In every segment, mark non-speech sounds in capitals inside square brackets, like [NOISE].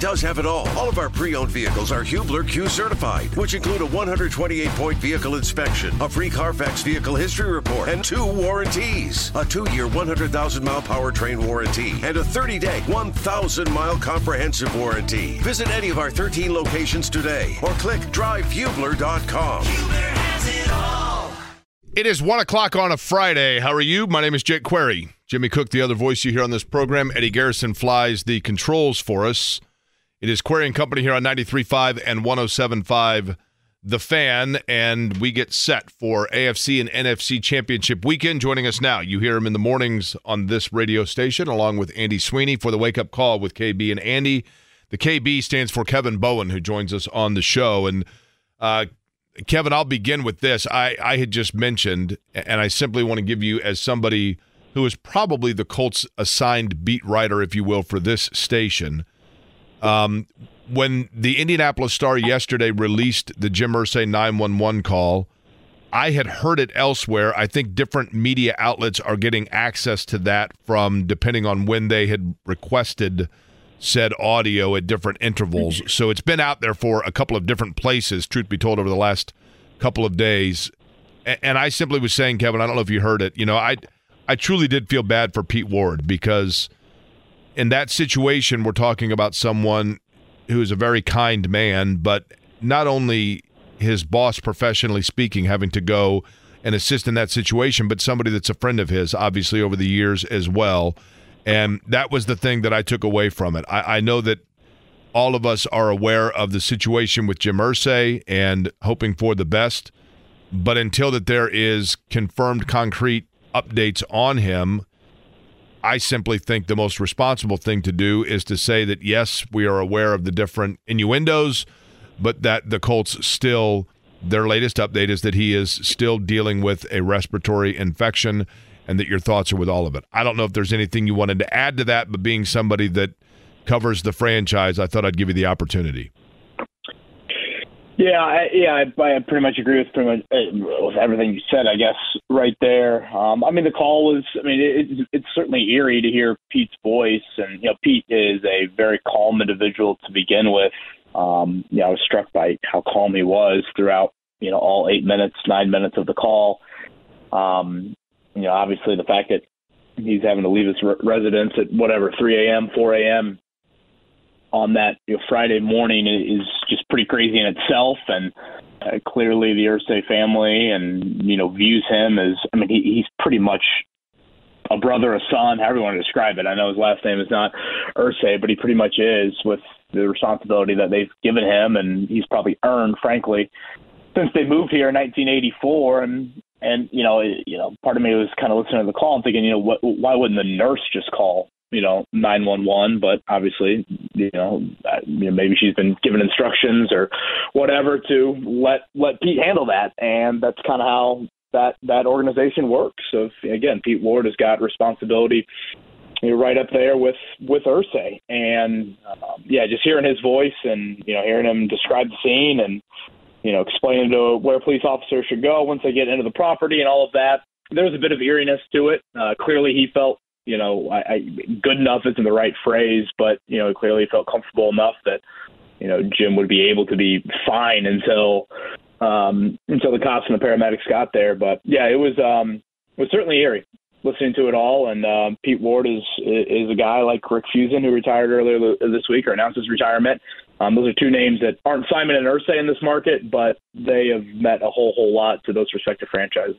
does have it all. All of our pre-owned vehicles are Hubler Q certified, which include a 128-point vehicle inspection, a free Carfax vehicle history report, and two warranties. A two-year 100,000-mile powertrain warranty and a 30-day 1,000-mile comprehensive warranty. Visit any of our 13 locations today or click drivehubler.com. Hubler has it all. It is one o'clock on a Friday. How are you? My name is Jake Query. Jimmy Cook, the other voice you hear on this program. Eddie Garrison flies the controls for us. It is Query and Company here on 93.5 and 107.5 The Fan, and we get set for AFC and NFC Championship weekend. Joining us now, you hear him in the mornings on this radio station, along with Andy Sweeney for the Wake Up Call with KB and Andy. The KB stands for Kevin Bowen, who joins us on the show. And uh, Kevin, I'll begin with this. I, I had just mentioned, and I simply want to give you, as somebody who is probably the Colts assigned beat writer, if you will, for this station. Um, when the Indianapolis Star yesterday released the Jim Irsay 911 call, I had heard it elsewhere. I think different media outlets are getting access to that from depending on when they had requested said audio at different intervals. So it's been out there for a couple of different places, truth be told, over the last couple of days. And I simply was saying, Kevin, I don't know if you heard it. You know, I I truly did feel bad for Pete Ward because in that situation, we're talking about someone who is a very kind man, but not only his boss, professionally speaking, having to go and assist in that situation, but somebody that's a friend of his, obviously, over the years as well. And that was the thing that I took away from it. I, I know that all of us are aware of the situation with Jim Irsay and hoping for the best. But until that there is confirmed concrete updates on him, I simply think the most responsible thing to do is to say that yes, we are aware of the different innuendos, but that the Colts still their latest update is that he is still dealing with a respiratory infection and that your thoughts are with all of it. I don't know if there's anything you wanted to add to that, but being somebody that covers the franchise, I thought I'd give you the opportunity. Yeah, I, yeah, I, I pretty much agree with pretty much uh, with everything you said. I guess right there. Um, I mean, the call was. I mean, it, it's certainly eerie to hear Pete's voice, and you know, Pete is a very calm individual to begin with. Um, yeah, I was struck by how calm he was throughout. You know, all eight minutes, nine minutes of the call. Um, you know, obviously the fact that he's having to leave his re- residence at whatever 3 a.m., 4 a.m. on that you know, Friday morning is just pretty crazy in itself. And uh, clearly, the Irsay family and you know views him as I mean he, he's pretty much a brother, a son, however you want to describe it. I know his last name is not Irsay, but he pretty much is with the responsibility that they've given him, and he's probably earned, frankly, since they moved here in 1984. And and you know, you know, part of me was kind of listening to the call and thinking, you know, what, why wouldn't the nurse just call, you know, nine one one? But obviously, you know, you know, maybe she's been given instructions or whatever to let let Pete handle that, and that's kind of how that that organization works. So again, Pete Ward has got responsibility. You're right up there with with Irsay, and um, yeah, just hearing his voice and you know hearing him describe the scene and you know, explaining to where police officers should go once they get into the property and all of that. There was a bit of eeriness to it. Uh, clearly, he felt, you know, I, I, good enough isn't the right phrase, but you know, clearly felt comfortable enough that, you know, Jim would be able to be fine until um, until the cops and the paramedics got there. But yeah, it was um, it was certainly eerie listening to it all. And um, Pete Ward is is a guy like Rick Fuson who retired earlier this week or announced his retirement. Um, those are two names that aren't Simon and Irsay in this market, but they have met a whole whole lot to those respective franchises.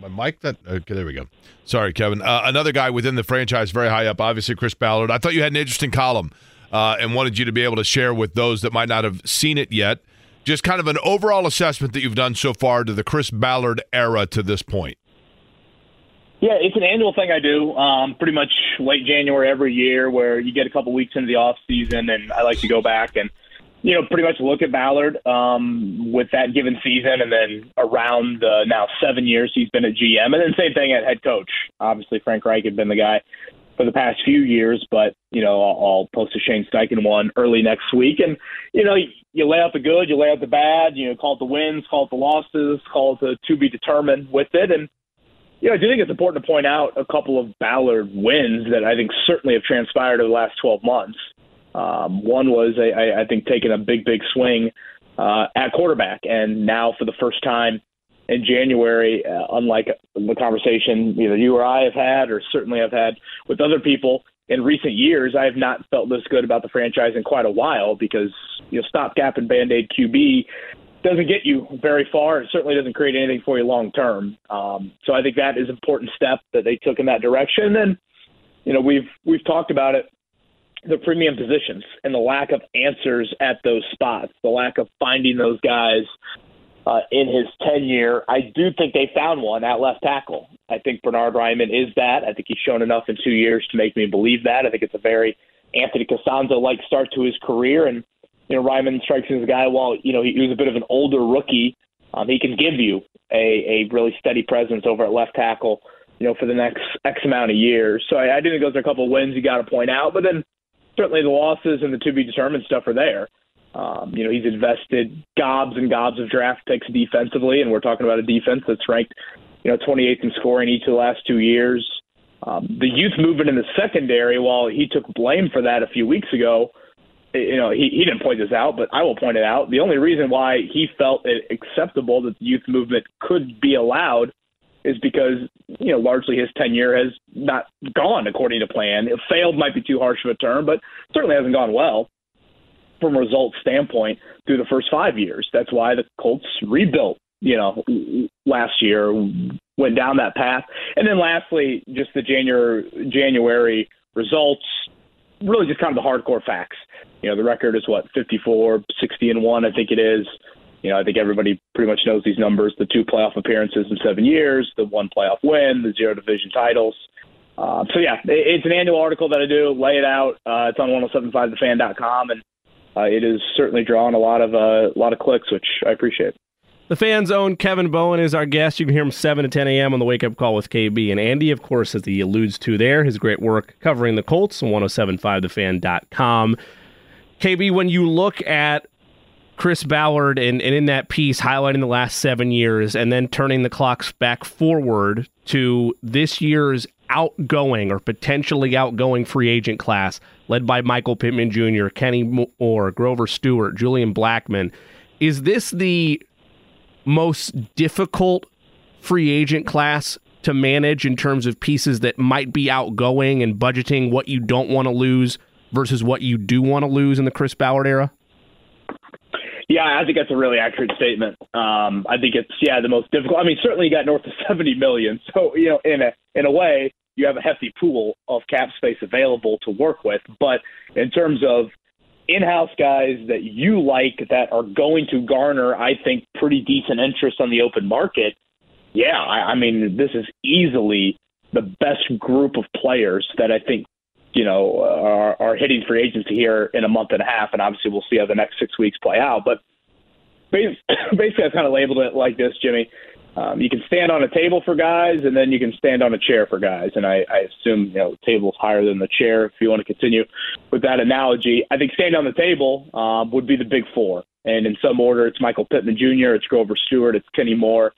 My mic that okay, there we go. Sorry, Kevin. Uh, another guy within the franchise, very high up, obviously Chris Ballard. I thought you had an interesting column uh, and wanted you to be able to share with those that might not have seen it yet. Just kind of an overall assessment that you've done so far to the Chris Ballard era to this point. Yeah, it's an annual thing I do, um, pretty much late January every year, where you get a couple weeks into the off season, and I like to go back and you know pretty much look at Ballard um, with that given season, and then around uh, now seven years he's been a GM, and then same thing at head coach. Obviously, Frank Reich had been the guy for the past few years, but you know I'll, I'll post a Shane Steichen one early next week, and you know you lay out the good, you lay out the bad, you know call it the wins, call it the losses, call it the to be determined with it, and Yeah, I do think it's important to point out a couple of Ballard wins that I think certainly have transpired over the last 12 months. Um, one was, I, I think, taking a big, big swing uh, at quarterback, and now for the first time in January, uh, unlike the conversation either you or I have had, or certainly I've had with other people in recent years, I have not felt this good about the franchise in quite a while because you know stopgap and band aid QB doesn't get you very far. It certainly doesn't create anything for you long term. Um, so I think that is an important step that they took in that direction. And then, you know, we've we've talked about it, the premium positions and the lack of answers at those spots, the lack of finding those guys uh, in his tenure. I do think they found one at left tackle. I think Bernard Raimann is that. I think he's shown enough in two years to make me believe that. I think it's a very Anthony Castonzo like start to his career, and you know Raimann strikes me as a guy. While you know he, he was a bit of an older rookie, um, he can give you a, a really steady presence over at left tackle. You know, for the next X amount of years. So I, I do think those are a couple of wins you got to point out. But then certainly the losses and the to be determined stuff are there. Um, you know, he's invested gobs and gobs of draft picks defensively, and we're talking about a defense that's ranked, you know, 28th in scoring each of the last two years. Um, the youth movement in the secondary, while he took blame for that a few weeks ago, you know, he, he didn't point this out, but I will point it out. The only reason why he felt it acceptable that the youth movement could be allowed is because, you know, largely his tenure has not gone according to plan. It failed might be too harsh of a term, but certainly hasn't gone well from a results standpoint through the first five years. That's why the Colts rebuilt, you know, last year, went down that path. And then lastly, just the January January results, really just kind of the hardcore facts. You know, the record is what, 54, 60 and 1, I think it is. You know, I think everybody pretty much knows these numbers. The two playoff appearances in seven years, the one playoff win, the zero division titles. Uh, so yeah, it's an annual article that I do. Lay it out. Uh, it's on 1075thefan.com, and uh, it is certainly drawing a lot of uh, a lot of clicks, which I appreciate. The fans' own Kevin Bowen is our guest. You can hear him 7 to 10 a.m. on the Wake Up Call with KB. And Andy, of course, as he alludes to there, his great work covering the Colts on 1075thefan.com. KB, when you look at Chris Ballard and, and in that piece highlighting the last seven years and then turning the clocks back forward to this year's outgoing or potentially outgoing free agent class led by Michael Pittman Jr., Kenny Moore, Grover Stewart, Julian Blackmon. Is this the most difficult free agent class to manage in terms of pieces that might be outgoing and budgeting what you don't want to lose versus what you do want to lose in the Chris Ballard era? Yeah, I think that's a really accurate statement. Um, I think it's yeah the most difficult. I mean, certainly you got north of [LAUGHS] seventy million, so you know in a in a way you have a hefty pool of cap space available to work with. But in terms of in-house guys that you like that are going to garner, I think, pretty decent interest on the open market. Yeah, I, I mean, this is easily the best group of players that I think you know are, are hitting free agency here in a month and a half, and obviously we'll see how the next six weeks play out. But [COUGHS] basically, I've kind of labeled it like this, Jimmy um, you can stand on a table for guys, and then you can stand on a chair for guys. And I, I assume you know table's higher than the chair. If you want to continue with that analogy, I think stand on the table um, would be the big four. And in some order, it's Michael Pittman Jr., it's Grover Stewart, it's Kenny Moore,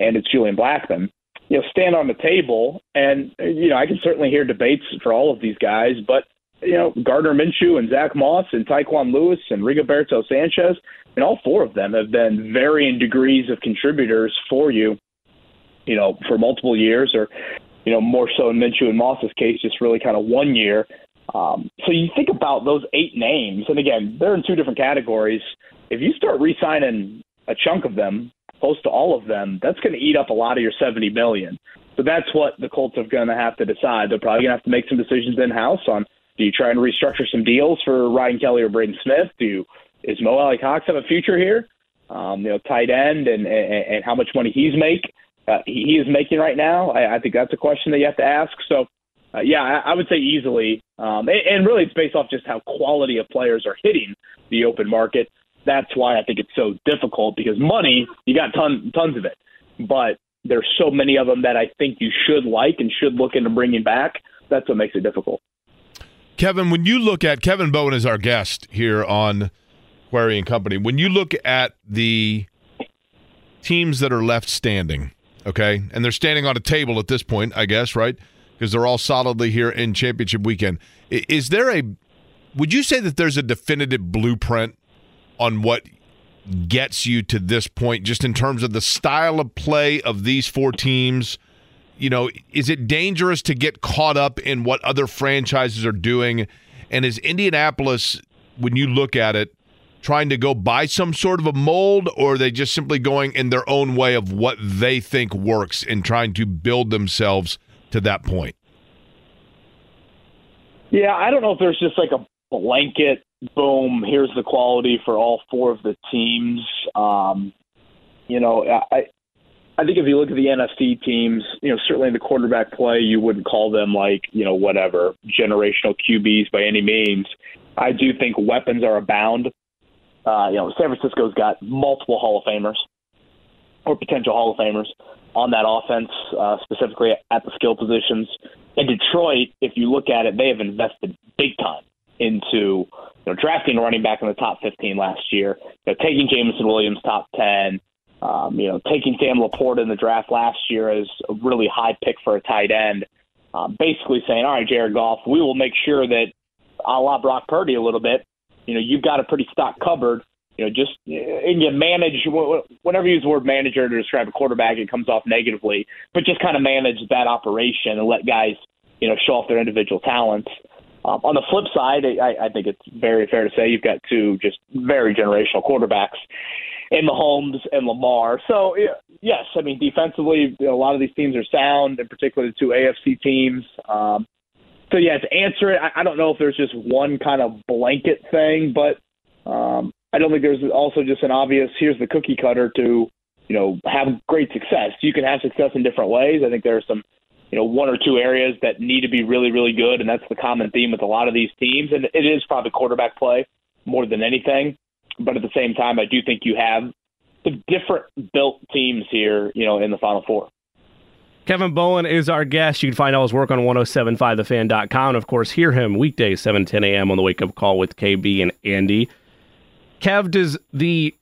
and it's Julian Blackmon. You know, stand on the table, and you know I can certainly hear debates for all of these guys, but you know Gardner Minshew and Zach Moss and Tyquan Lewis and Rigoberto Sanchez and all four of them have been varying degrees of contributors for you, you know, for multiple years, or you know, more so in Minshew and Moss's case, just really kind of one year. Um, so you think about those eight names, and again, they're in two different categories. If you start re-signing a chunk of them, close to all of them, that's going to eat up a lot of your seventy million. So that's what the Colts are going to have to decide. They're probably going to have to make some decisions in house on: do you try and restructure some deals for Ryan Kelly or Braden Smith? Do is Mo Alie-Cox have a future here? Um, you know, tight end and, and, and how much money he's make uh, he is making right now. I, I think that's a question that you have to ask. So, uh, yeah, I, I would say easily, um, and, and really it's based off just how quality of players are hitting the open market. That's why I think it's so difficult because money you got tons tons of it, but there's so many of them that I think you should like and should look into bringing back. That's what makes it difficult. Kevin, when you look at Kevin Bowen is our guest here on Query and Company. When you look at the teams that are left standing Okay, and they're standing on a table at this point, I guess, right? Because they're all solidly here in championship weekend. Is there a? Would you say that there's a definitive blueprint on what gets you to this point, just in terms of the style of play of these four teams? You know, is it dangerous to get caught up in what other franchises are doing? And is Indianapolis, when you look at it, trying to go by some sort of a mold, or are they just simply going in their own way of what they think works and trying to build themselves to that point? Yeah, I don't know if there's just like a blanket boom. Here's the quality for all four of the teams. Um, you know, I I think if you look at the NFC teams, you know, certainly the quarterback play, you wouldn't call them like you know whatever generational QBs by any means. I do think weapons are abound uh, you know, San Francisco's got multiple Hall of Famers or potential Hall of Famers on that offense, uh, specifically at the skill positions. In Detroit, if you look at it, they have invested big time into you know, drafting a running back in the top 15 last year, you know, taking Jameson Williams top 10, um, you know, taking Sam LaPorta in the draft last year as a really high pick for a tight end. Um, basically saying, all right, Jared Goff, we will make sure that a la Brock Purdy a little bit, you know, you've got a pretty stock cupboard. You know, just and you manage whenever you use the word manager to describe a quarterback, it comes off negatively. But just kind of manage that operation and let guys, you know, show off their individual talents. Um, on the flip side, I, I think it's very fair to say you've got two just very generational quarterbacks in Mahomes and Lamar. So yes, I mean defensively, a lot of these teams are sound, in particular the two AFC teams. Um, so yeah, to answer it, I, I don't know if there's just one kind of blanket thing, but um, I don't think there's also just an obvious here's the cookie cutter to you know have great success. You can have success in different ways. I think there are some you know one or two areas that need to be really really good, and that's the common theme with a lot of these teams. And it is probably quarterback play more than anything. But at the same time, I do think you have some different built teams here, you know, in the Final Four. Kevin Bowen is our guest. You can find all his work on 1075thefan.com. Of course, hear him weekdays, 7 10 a.m. on the wake up call with KB and Andy. Kev, does the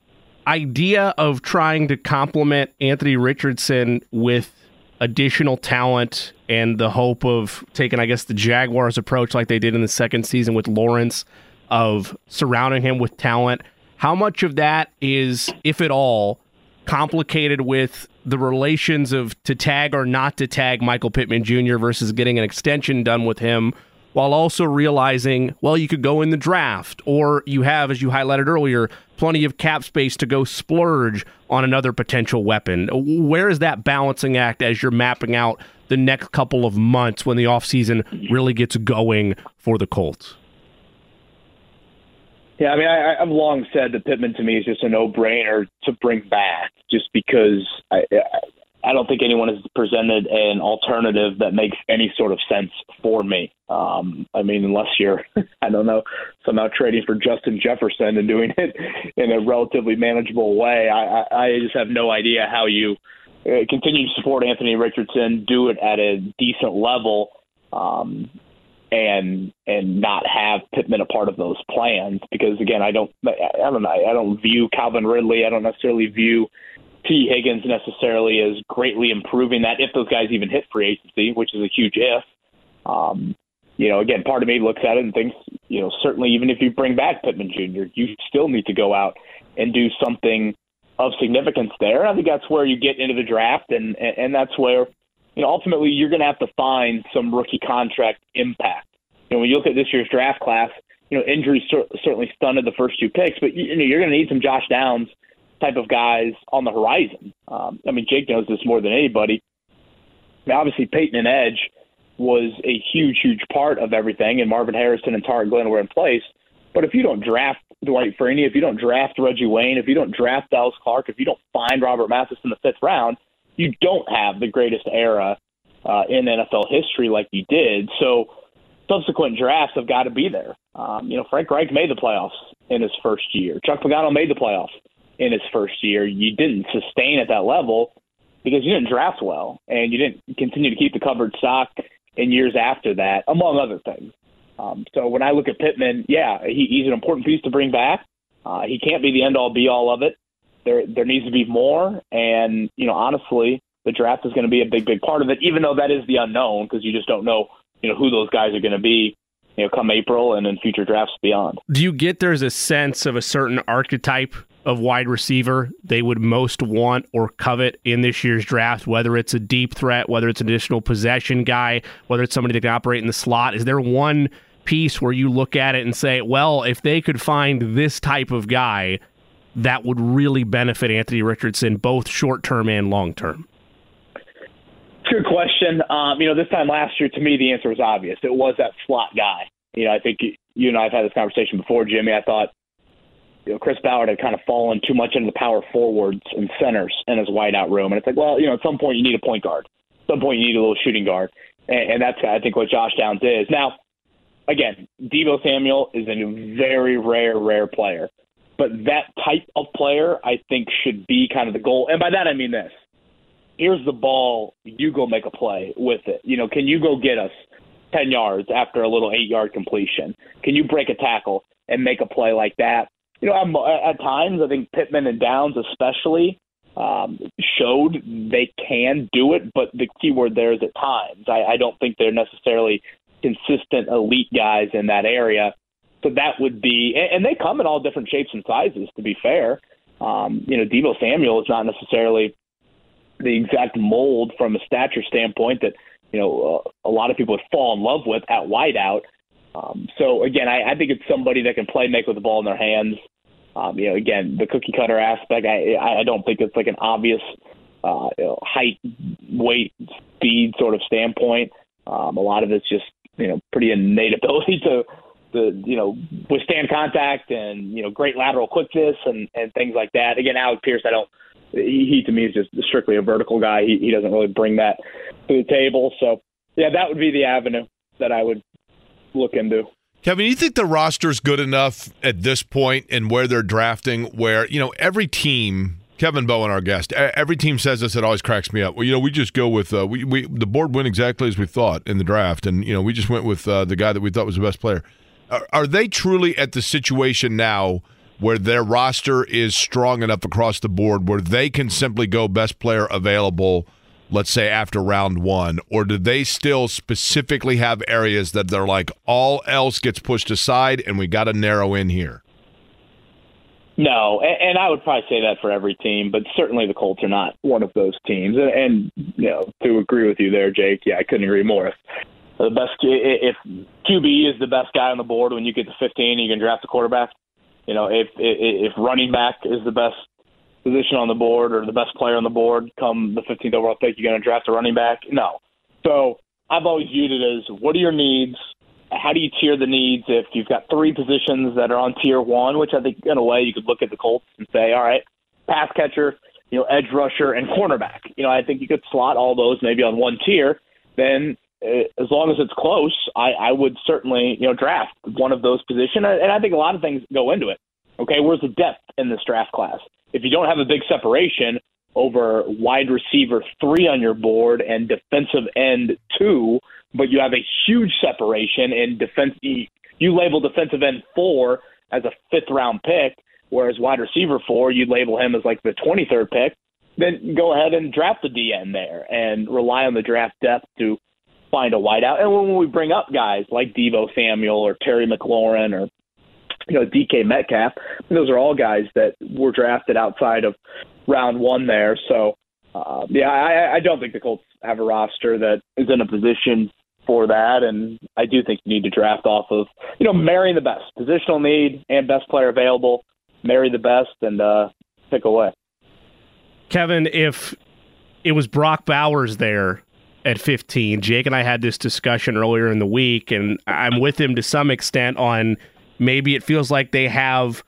idea of trying to complement Anthony Richardson with additional talent and the hope of taking, I guess, the Jaguars approach like they did in the second season with Lawrence, of surrounding him with talent, how much of that is, if at all, complicated with the relations of to tag or not to tag Michael Pittman Jr. versus getting an extension done with him while also realizing, well, you could go in the draft, or you have, as you highlighted earlier, plenty of cap space to go splurge on another potential weapon. Where is that balancing act as you're mapping out the next couple of months when the offseason really gets going for the Colts? Yeah, I mean, I, I've long said that Pittman to me is just a no-brainer to bring back, just because I, I don't think anyone has presented an alternative that makes any sort of sense for me. Um, I mean, unless you're, [LAUGHS] I don't know, somehow trading for Justin Jefferson and doing it in a relatively manageable way, I, I, I just have no idea how you uh, continue to support Anthony Richardson, do it at a decent level. Um, and and not have Pittman a part of those plans because again I don't I don't know I don't view Calvin Ridley I don't necessarily view Tee Higgins necessarily is greatly improving that if those guys even hit free agency which is a huge if um, you know again part of me looks at it and thinks you know certainly even if you bring back Pittman Jr. you still need to go out and do something of significance there And I think that's where you get into the draft and and that's where you know, ultimately you're going to have to find some rookie contract impact. You know, when you look at this year's draft class, you know, injuries cer- certainly stunted the first two picks, but you, you know, you're going to need some Josh Downs type of guys on the horizon. Um, I mean, Jake knows this more than anybody. I mean, obviously, Peyton and Edge was a huge, huge part of everything, and Marvin Harrison and Tarik Glenn were in place. But if you don't draft Dwight Freeney, if you don't draft Reggie Wayne, if you don't draft Dallas Clark, if you don't find Robert Mathis in the fifth round, you don't have the greatest era uh, in NFL history like you did. So subsequent drafts have got to be there. Um, you know, Frank Reich made the playoffs in his first year. Chuck Pagano made the playoffs in his first year. You didn't sustain at that level because you didn't draft well and you didn't continue to keep the covered stock in years after that, among other things. Um, so when I look at Pittman, yeah, he, he's an important piece to bring back. Uh, he can't be the end all be all of it there there needs to be more. And you know, honestly, the draft is going to be a big, big part of it, even though that is the unknown because you just don't know, you know, who those guys are going to be, you know, come April and in future drafts beyond. Do you get there's a sense of a certain archetype of wide receiver they would most want or covet in this year's draft, whether it's a deep threat, whether it's an additional possession guy, whether it's somebody that can operate in the slot? Is there one piece where you look at it and say, well, if they could find this type of guy, that would really benefit Anthony Richardson, both short term and long term? Good question. Um, you know, this time last year, to me, the answer was obvious. It was that slot guy. You know, I think you and I have had this conversation before, Jimmy. I thought you know, Chris Ballard had kind of fallen too much into the power forwards and centers in his wideout room. And it's like, well, you know, at some point you need a point guard. At some point you need a little shooting guard. And, and that's, I think, what Josh Downs is. Now, again, Deebo Samuel is a very rare, rare player. But that type of player, I think, should be kind of the goal. And by that, I mean this. Here's the ball. You go make a play with it. You know, can you go get us 10 yards after a little eight yard completion? Can you break a tackle and make a play like that? You know, at, at times I think Pittman and Downs especially um, showed they can do it, but the key word there is at times. I, I don't think they're necessarily consistent elite guys in that area. So that would be, and they come in all different shapes and sizes. To be fair, um, you know, Deebo Samuel is not necessarily the exact mold from a stature standpoint that you know uh, a lot of people would fall in love with at wideout. Um, so again, I, I think it's somebody that can play make with the ball in their hands. Um, you know, again, the cookie cutter aspect. I I don't think it's like an obvious uh, you know, height, weight, speed sort of standpoint. Um, a lot of it's just you know pretty innate [LAUGHS] ability to the you know withstand contact and you know great lateral quickness and and things like that. Again, Alec Pierce, I don't. He, he to me is just strictly a vertical guy. He, he doesn't really bring that to the table. So yeah, that would be the avenue that I would look into. Kevin, you think the roster's good enough at this point and where they're drafting where, you know, every team, Kevin Bowen, our guest, every team says this, it always cracks me up. Well, you know, we just go with, uh, we, we the board went exactly as we thought in the draft. And, you know, we just went with uh, the guy that we thought was the best player. Are, are they truly at the situation now where their roster is strong enough across the board where they can simply go best player available – let's say after round one, or do they still specifically have areas that they're like all else gets pushed aside and we got to narrow in here? No, and, and I would probably say that for every team, but certainly the Colts are not one of those teams. And, and you know, to agree with you there, Jake, yeah, I couldn't agree more. If the best, if QB is the best guy on the board when you get to 15, you can draft a quarterback. You know, if if running back is the best position on the board or the best player on the board come the 15th overall pick, you're going to draft a running back? No. So I've always viewed it as what are your needs? How do you tier the needs if you've got three positions that are on tier one, which I think in a way you could look at the Colts and say, all right, pass catcher, you know, edge rusher, and cornerback. You know, I think you could slot all those maybe on one tier. Then uh, as long as it's close, I, I would certainly, you know, draft one of those positions. And I think a lot of things go into it. Okay, where's the depth in this draft class? if you don't have a big separation over wide receiver three on your board and defensive end two, but you have a huge separation in defense, you label defensive end four as a fifth round pick, whereas wide receiver four, you label him as like the 23rd pick, then go ahead and draft the DN there and rely on the draft depth to find a wideout. And when we bring up guys like Deebo Samuel or Terry McLaurin or you know, DK Metcalf. Those are all guys that were drafted outside of round one there. So, uh, yeah, I, I don't think the Colts have a roster that is in a position for that, and I do think you need to draft off of, you know, marrying the best positional need and best player available, marry the best, and uh, pick away. Kevin, if it was Brock Bowers there at 15, Jake and I had this discussion earlier in the week, and I'm with him to some extent on – Maybe it feels like they have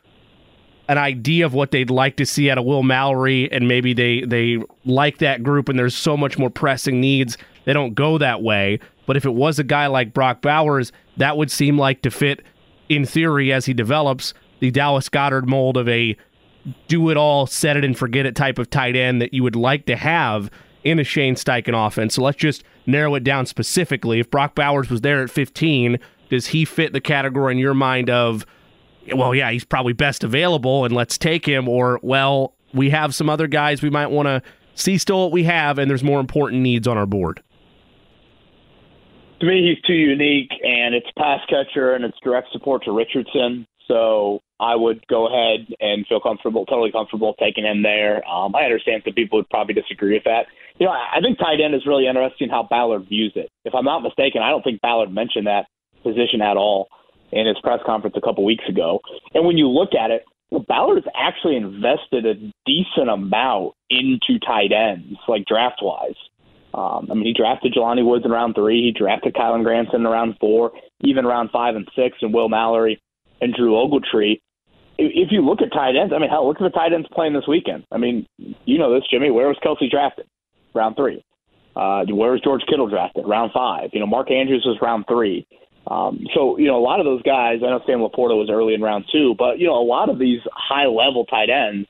an idea of what they'd like to see out of Will Mallory, and maybe they they like that group, and there's so much more pressing needs. They don't go that way. But if it was a guy like Brock Bowers, that would seem like to fit, in theory, as he develops the Dallas Goedert mold of a do it all, set it and forget it type of tight end that you would like to have in a Shane Steichen offense. So let's just narrow it down specifically. If Brock Bowers was there at 15, does he fit the category in your mind of, well, yeah, he's probably best available and let's take him, or, well, we have some other guys we might want to see still what we have, and there's more important needs on our board? To me, he's too unique, and it's pass catcher and it's direct support to Richardson. So I would go ahead and feel comfortable, totally comfortable taking him there. Um, I understand some people would probably disagree with that. You know, I think tight end is really interesting how Ballard views it. If I'm not mistaken, I don't think Ballard mentioned that position at all in his press conference a couple weeks ago. And when you look at it, Ballard has actually invested a decent amount into tight ends, like draft wise. Um, I mean, he drafted Jelani Woods in round three. He drafted Kylen Granson in round four, even round five and six, and Will Mallory and Drew Ogletree. If you look at tight ends, I mean, hell, look at the tight ends playing this weekend. I mean, you know this, Jimmy. Where was Kelce drafted? Round three. Uh, where was George Kittle drafted? Round five. You know, Mark Andrews was round three. Um, so, you know, a lot of those guys, I know Sam LaPorta was early in round two, but, you know, a lot of these high level tight ends,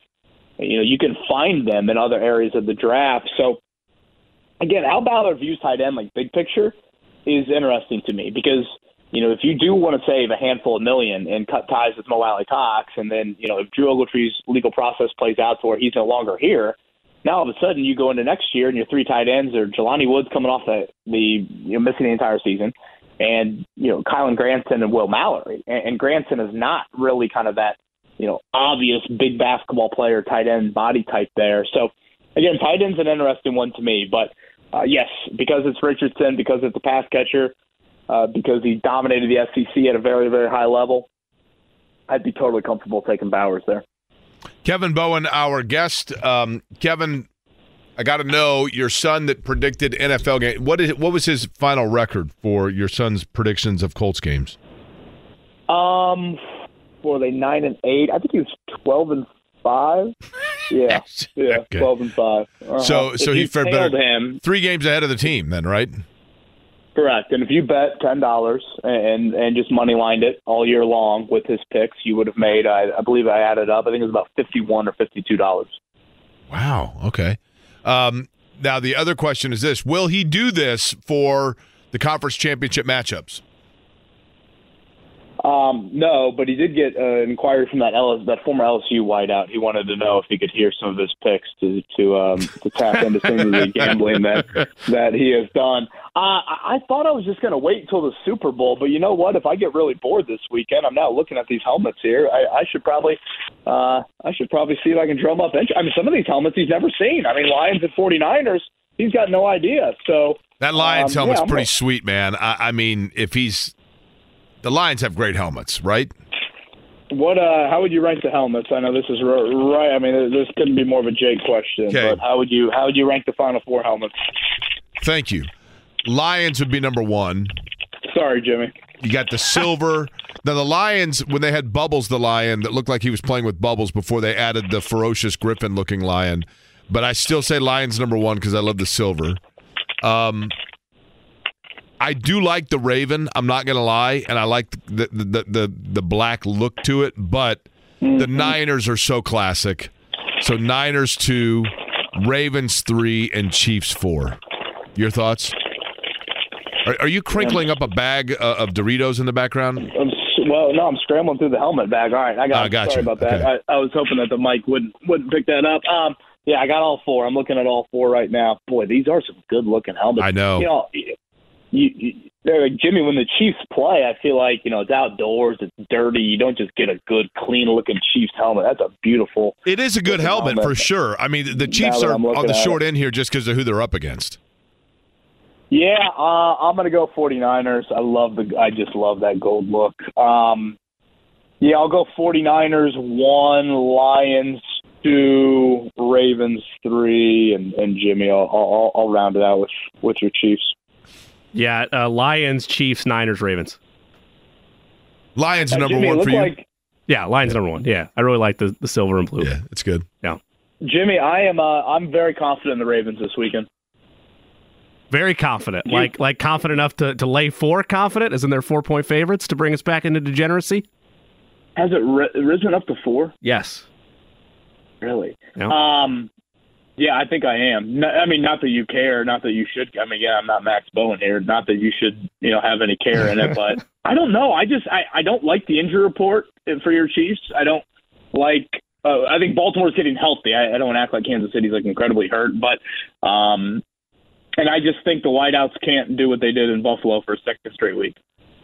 you know, you can find them in other areas of the draft. So, again, how Ballard views tight end, like big picture, is interesting to me because, you know, if you do want to save a handful of million and cut ties with Mo Alie-Cox, and then, you know, if Drew Ogletree's legal process plays out to where he's no longer here, now all of a sudden you go into next year and your three tight ends are Jelani Woods coming off the, the you know, missing the entire season and you know Kylen Granson and Will Mallory. And, and Granson is not really kind of that you know obvious big basketball player, tight end body type there. So again, tight end's an interesting one to me, but uh, yes, because it's Richardson, because it's a pass catcher, uh, because he dominated the SEC at a very very high level. I'd be totally comfortable taking Bowers there. Kevin Bowen, our guest. Um, Kevin, I got to know your son that predicted NFL game. What is what was his final record for your son's predictions of Colts games? Um, were they nine and eight? I think he was twelve and five. [LAUGHS] Yeah, yeah, okay. twelve and 5 uh-huh. So, so he, he fared better. Him. Three games ahead of the team, then, right? Correct. And if you bet ten dollars and and just money lined it all year long with his picks, you would have made. I, I believe I added up. I think it was about fifty one or fifty two dollars. Wow. Okay. Um, now, the other question is this Will he do this for the conference championship matchups? Um, no, but he did get uh, an inquiry from that LS, that former LSU wideout. He wanted to know if he could hear some of his picks to to um, to tap into some of the gambling that that he has done. Uh, I thought I was just going to wait until the Super Bowl, but you know what? If I get really bored this weekend, I'm now looking at these helmets here. I, I should probably uh, I should probably see if I can drum up. I mean, some of these helmets he's never seen. I mean, Lions and 49ers, he's got no idea. So that Lions um, helmet's yeah, pretty sweet, man. I, I mean, if he's the Lions have great helmets, right? What? Uh, how would you rank the helmets? I know this is right. I mean, this couldn't be more of a Jake question, okay. but how would you how would you rank the Final Four helmets? Thank you. Lions would be number one. Sorry, Jimmy. You got the silver. now the Lions, when they had Bubbles, the lion that looked like he was playing with Bubbles before they added the ferocious Griffin-looking lion. But I still say Lions number one because I love the silver. Um, I do like the Raven. I'm not gonna lie, and I like the the the the, the black look to it. But mm-hmm. the Niners are so classic. So Niners two, Ravens three, and Chiefs four. Your thoughts? Are, are you crinkling up a bag uh, of Doritos in the background? I'm, well, no, I'm scrambling through the helmet bag. All right, I got. Uh, got sorry you. about that. Okay. I, I was hoping that the mic wouldn't wouldn't pick that up. Um, yeah, I got all four. I'm looking at all four right now. Boy, these are some good looking helmets. I know. You know, you, you like Jimmy, when the Chiefs play, I feel like you know it's outdoors, it's dirty. You don't just get a good, clean-looking Chiefs helmet. That's a beautiful. It is a good helmet, helmet, for sure. I mean, the Chiefs are on the short it. end here just because of who they're up against. Yeah, uh, I'm gonna go 49ers. I love the. I just love that gold look. Um, yeah, I'll go 49ers one, Lions two, Ravens three, and and Jimmy. I'll I'll, I'll round it out with with your Chiefs. Yeah, uh, Lions, Chiefs, Niners, Ravens. Lions uh, number Jimmy, one for you. Like, yeah, Lions number one. Yeah, I really like the, the silver and blue. Yeah, it's good. Yeah, Jimmy, I am. Uh, I'm very confident in the Ravens this weekend. Very confident, you, like like confident enough to, to lay four. Confident, isn't there four point favorites to bring us back into degeneracy? Has it ri- risen up to four? Yes. Really? Um, yeah, I think I am. No, I mean, not that you care, not that you should. I mean, yeah, I'm not Max Bowen here. Not that you should, you know, have any care in it, [LAUGHS] but I don't know. I just I, I don't like the injury report for your Chiefs. I don't like uh, I think Baltimore's getting healthy. I, I don't want to act like Kansas City's like incredibly hurt, but um, and I just think the wideouts can't do what they did in Buffalo for a second straight week.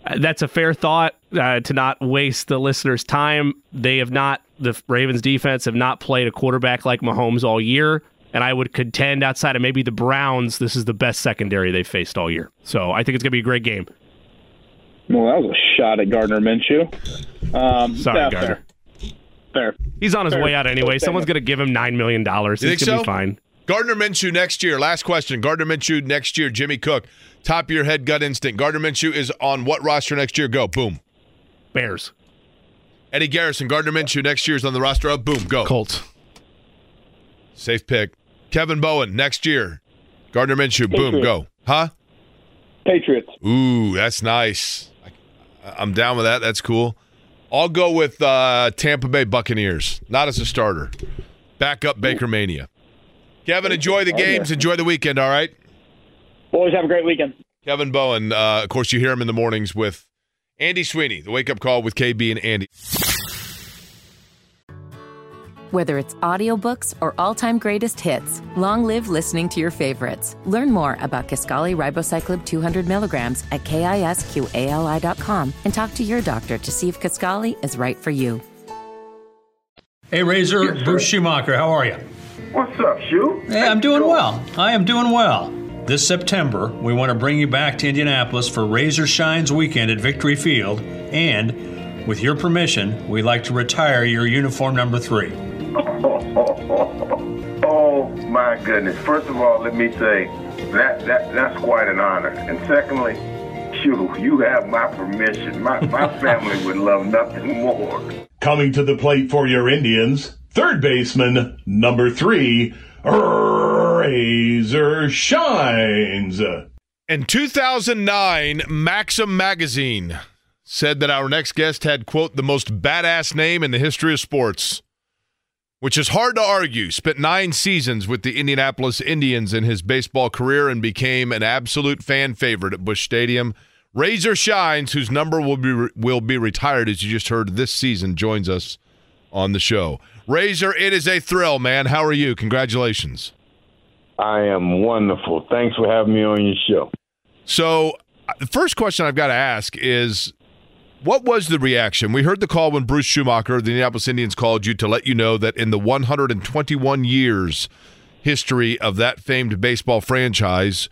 Uh, that's a fair thought uh, to not waste the listeners' time. They have not, the Ravens defense have not played a quarterback like Mahomes all year. And I would contend outside of maybe the Browns, this is the best secondary they've faced all year. So I think it's going to be a great game. Well, that was a shot at Gardner Minshew. Um, Sorry, yeah, Gardner. Fair. fair. He's on his Fair. way out anyway. Someone's going to give him $9 million. He's going to so? be fine. Gardner Minshew next year. Last question. Gardner Minshew next year. Jimmy Cook. Top of your head gut instinct. Gardner Minshew is on what roster next year? Go. Boom. Bears. Eddie Garrison. Gardner Minshew next year is on the roster. Of boom. Go. Colts. Safe pick. Kevin Bowen next year. Gardner Minshew. Boom. Go. Huh? Patriots. Ooh, that's nice. I- I'm down with that. That's cool. I'll go with uh, Tampa Bay Buccaneers. Not as a starter. Back up Baker Mania. Kevin, enjoy the games. Enjoy the weekend. All right. Boys, have a great weekend. Kevin Bowen. Uh, of course, you hear him in the mornings with Andy Sweeney. The wake up call with KB and Andy. Whether it's audiobooks or all-time greatest hits, long live listening to your favorites. Learn more about Kisqali Ribociclib 200 milligrams at kisqali.com and talk to your doctor to see if Kisqali is right for you. Hey, Razor, Bruce Schumacher, how are you? What's up, Shu? Hey, I'm doing well. I am doing well. This September, we want to bring you back to Indianapolis for Razor Shines weekend at Victory Field, and with your permission, we'd like to retire your uniform number three. [LAUGHS] Oh my goodness! First of all, let me say that that that's quite an honor. And secondly, Shu, you have my permission. My my [LAUGHS] family would love nothing more. Coming to the plate for your Indians, third baseman, number three, Razor Shines. In 2009, Maxim magazine said that our next guest had, quote, the most badass name in the history of sports, which is hard to argue. Spent nine seasons with the Indianapolis Indians in his baseball career and became an absolute fan favorite at Bush Stadium. Razor Shines, whose number will be will be retired, as you just heard this season, joins us on the show. Razor, it is a thrill, man. How are you? Congratulations. I am wonderful. Thanks for having me on your show. So, uh, the first question I've got to ask is what was the reaction? We heard the call when Bruce Schumacher, the Indianapolis Indians, called you to let you know that in the 121 years history of that famed baseball franchise,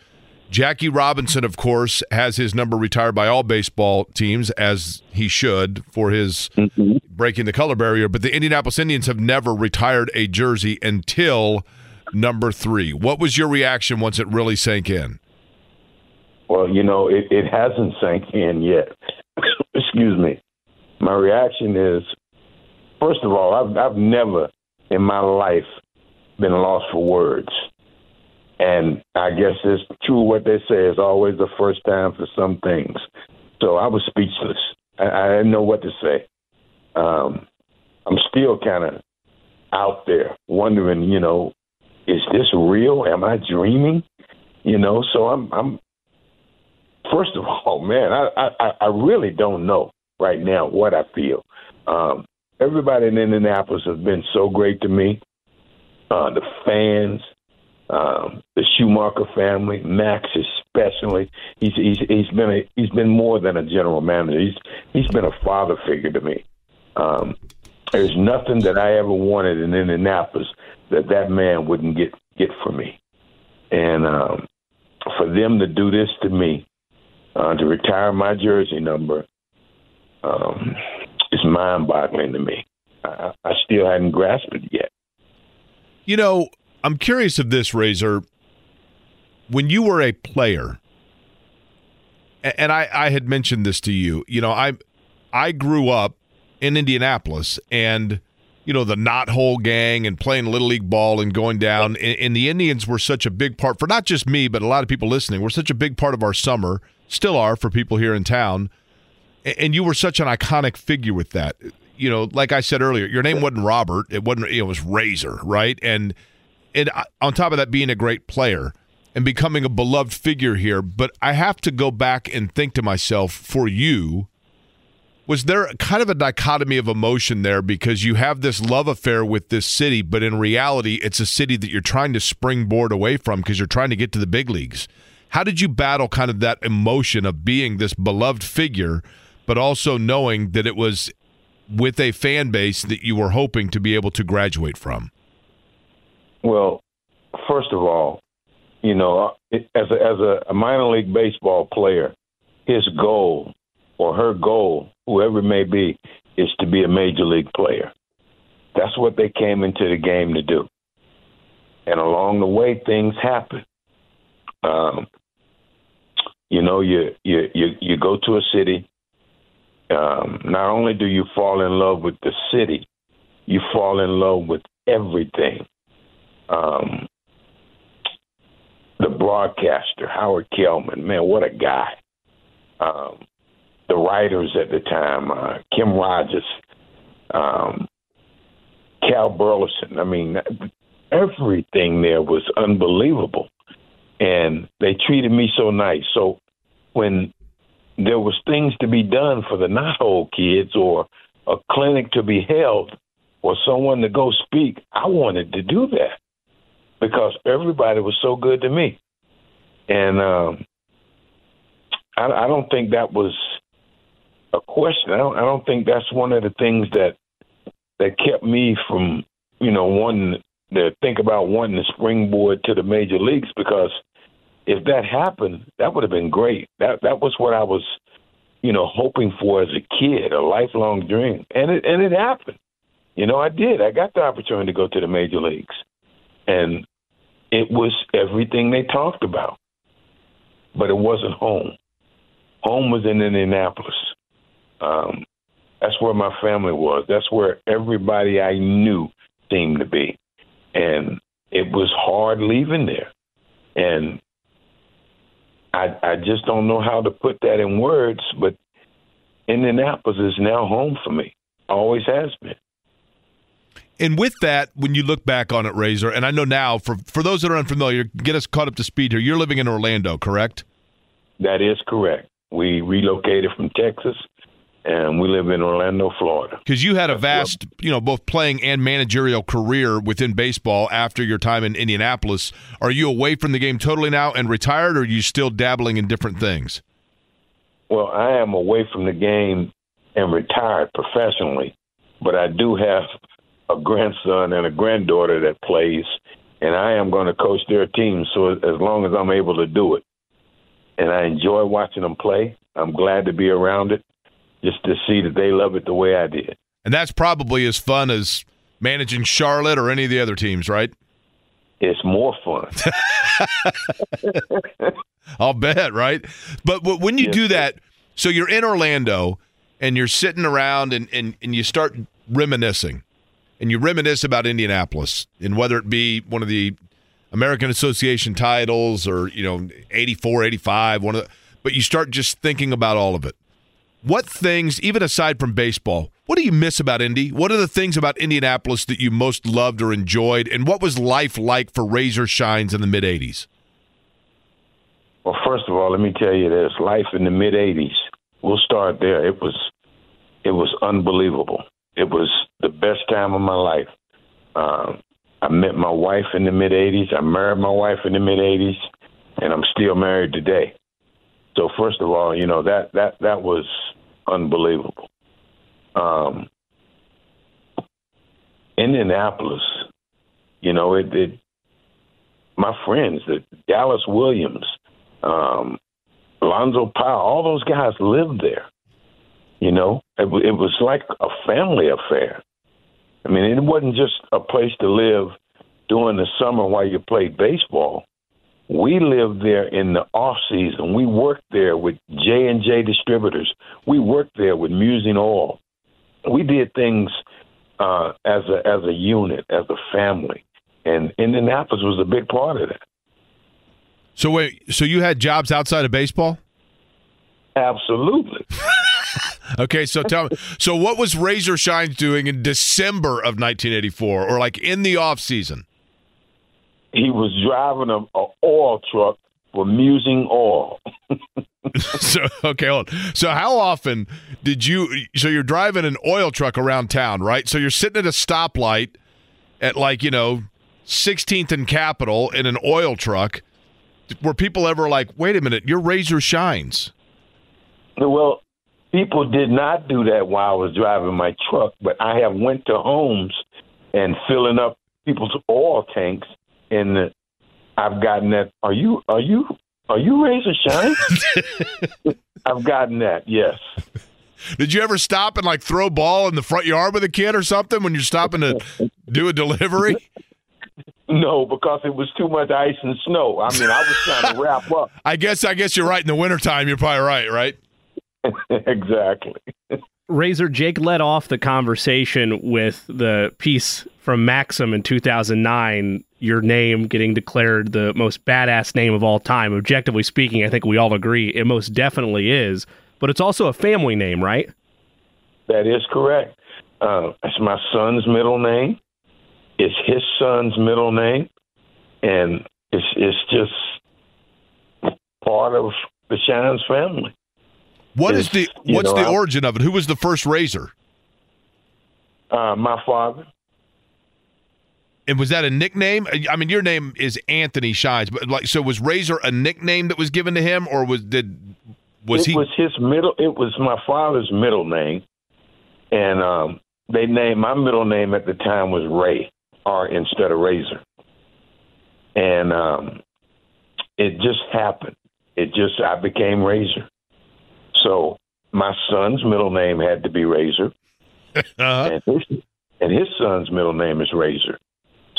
Jackie Robinson, of course, has his number retired by all baseball teams, as he should for his mm-hmm. breaking the color barrier. But the Indianapolis Indians have never retired a jersey until number three. What was your reaction once it really sank in? Well, you know, it, it hasn't sank in yet. Excuse me. My reaction is, first of all, I've I've never in my life been lost for words. And I guess it's true what they say is always the first time for some things. So I was speechless. I, I didn't know what to say. Um, I'm still kind of out there wondering, you know, is this real? Am I dreaming? You know, so I'm I'm first of all, man, I, I, I really don't know right now what I feel. Um, everybody in Indianapolis has been so great to me. Uh, the fans, um, the Schumacher family, Max especially. He's he's he's been a, he's been more than a general manager. He's he's been a father figure to me. Um, there's nothing that I ever wanted in Indianapolis that that man wouldn't get get for me. And um, for them to do this to me, uh, to retire my jersey number, um, is mind-boggling to me. I, I still hadn't grasped it yet. You know, I'm curious of this, Razor. When you were a player, and I, I had mentioned this to you, you know, I I grew up in Indianapolis and you know the knot hole gang and playing little league ball and going down and, and the Indians were such a big part for not just me but a lot of people listening were such a big part of our summer still are for people here in town. And you were such an iconic figure with that. You know like I said earlier your name wasn't Robert. It wasn't it was Razor right? And and on top of that being a great player and becoming a beloved figure here but I have to go back and think to myself for you Was there kind of a dichotomy of emotion there? Because you have this love affair with this city, but in reality, it's a city that you're trying to springboard away from because you're trying to get to the big leagues? How did you battle kind of that emotion of being this beloved figure, but also knowing that it was with a fan base that you were hoping to be able to graduate from? Well, first of all, you know, as a, as a minor league baseball player, his goal or her goal, whoever it may be, is to be a major league player. That's what they came into the game to do. And along the way, things happen. Um, you know, you you you you go to a city. Um, not only do you fall in love with the city, you fall in love with everything. Um, the broadcaster, Howard Kellman, man, what a guy. Um, the writers at the time, uh, Kim Rogers, um, Cal Burleson. I mean, everything there was unbelievable, and they treated me so nice. So when there was things to be done for the not whole kids or a clinic to be held or someone to go speak, I wanted to do that because everybody was so good to me. And um, I, I don't think that was a question. I don't, I don't think that's one of the things that that kept me from, you know, wanting to think about wanting to springboard to the major leagues because if that happened, that would have been great. That that was what I was, you know, hoping for as a kid, a lifelong dream, and it and it happened. You know, I did. I got the opportunity to go to the major leagues, and it was everything they talked about, but it wasn't home. Home was in Indianapolis. Um, that's where my family was. That's where everybody I knew seemed to be, and it was hard leaving there. And I, I just don't know how to put that in words, but Indianapolis is now home for me. Always has been. And with that, when you look back on it, Razor, and I know now for for those that are unfamiliar, get us caught up to speed here. You're living in Orlando, correct? That is correct. We relocated from Texas, and we live in Orlando, Florida. Because you had a vast, you know, both playing and managerial career within baseball after your time in Indianapolis. Are you away from the game totally now and retired, or are you still dabbling in different things? Well, I am away from the game and retired professionally, but I do have a grandson and a granddaughter that plays, and I am going to coach their team. So as long as I'm able to do it, and I enjoy watching them play, I'm glad to be around it, just to see that they love it the way I did. And that's probably as fun as managing Charlotte or any of the other teams, right? It's more fun. [LAUGHS] I'll bet, right? But when you yes, do that, so you're in Orlando and you're sitting around and, and, and you start reminiscing and you reminisce about Indianapolis and whether it be one of the American Association titles or, you know, 84, 85, one of the, but you start just thinking about all of it. What things, even aside from baseball, what do you miss about Indy? What are the things about Indianapolis that you most loved or enjoyed? And what was life like for Razor Shines in the mid 80s? Well, first of all, let me tell you this life in the mid 80s, we'll start there. It was, it was unbelievable. It was the best time of my life. Um, I met my wife in the mid 80s. I married my wife in the mid 80s, and I'm still married today. So first of all, you know that that that was unbelievable. Um, Indianapolis, you know it, it. My friends, the Dallas Williams, um, Alonzo Powell, all those guys lived there. You know, it, it was like a family affair. I mean, it wasn't just a place to live during the summer while you played baseball. We lived there in the off season. We worked there with J and J distributors. We worked there with Musing Oil. We did things uh, as a as a unit, as a family, and Indianapolis was a big part of that. So wait, so you had jobs outside of baseball? Absolutely. [LAUGHS] okay, so tell me. So what was Razor Shines doing in December of 1984, or like in the off season? He was driving a, a oil truck for Musing Oil. [LAUGHS] [LAUGHS] so okay, hold. On. So how often did you? So you're driving an oil truck around town, right? So you're sitting at a stoplight at like you know 16th and Capitol in an oil truck. Were people ever like, wait a minute, you're razor shines? Well, people did not do that while I was driving my truck, but I have went to homes and filling up people's oil tanks, and I've gotten that. Are you? Are you? Are you razor shine? [LAUGHS] I've gotten that. Yes. Did you ever stop and like throw a ball in the front yard with a kid or something when you're stopping to do a delivery? No, because it was too much ice and snow. I mean, I was trying to wrap up. [LAUGHS] I guess I guess you're right. In the wintertime, you're probably right, right? [LAUGHS] exactly. Razor Jake led off the conversation with the piece from Maxim in 2009, your name getting declared the most badass name of all time. Objectively speaking, I think we all agree it most definitely is, but it's also a family name, right? That is correct. Uh, it's my son's middle name. It's his son's middle name, and it's it's just part of the Shines family. What is the what's know, the origin of it? Who was the first razor? Uh, my father. And was that a nickname? I mean, your name is Anthony Shines, but like, so was Razor a nickname that was given to him, or was did was it he? Was his middle. It was my father's middle name, and um, they named my middle name at the time was Ray, R instead of Razor, and um, it just happened. It just I became Razor. So my son's middle name had to be Razor, [LAUGHS] uh-huh. and, his, and his son's middle name is Razor.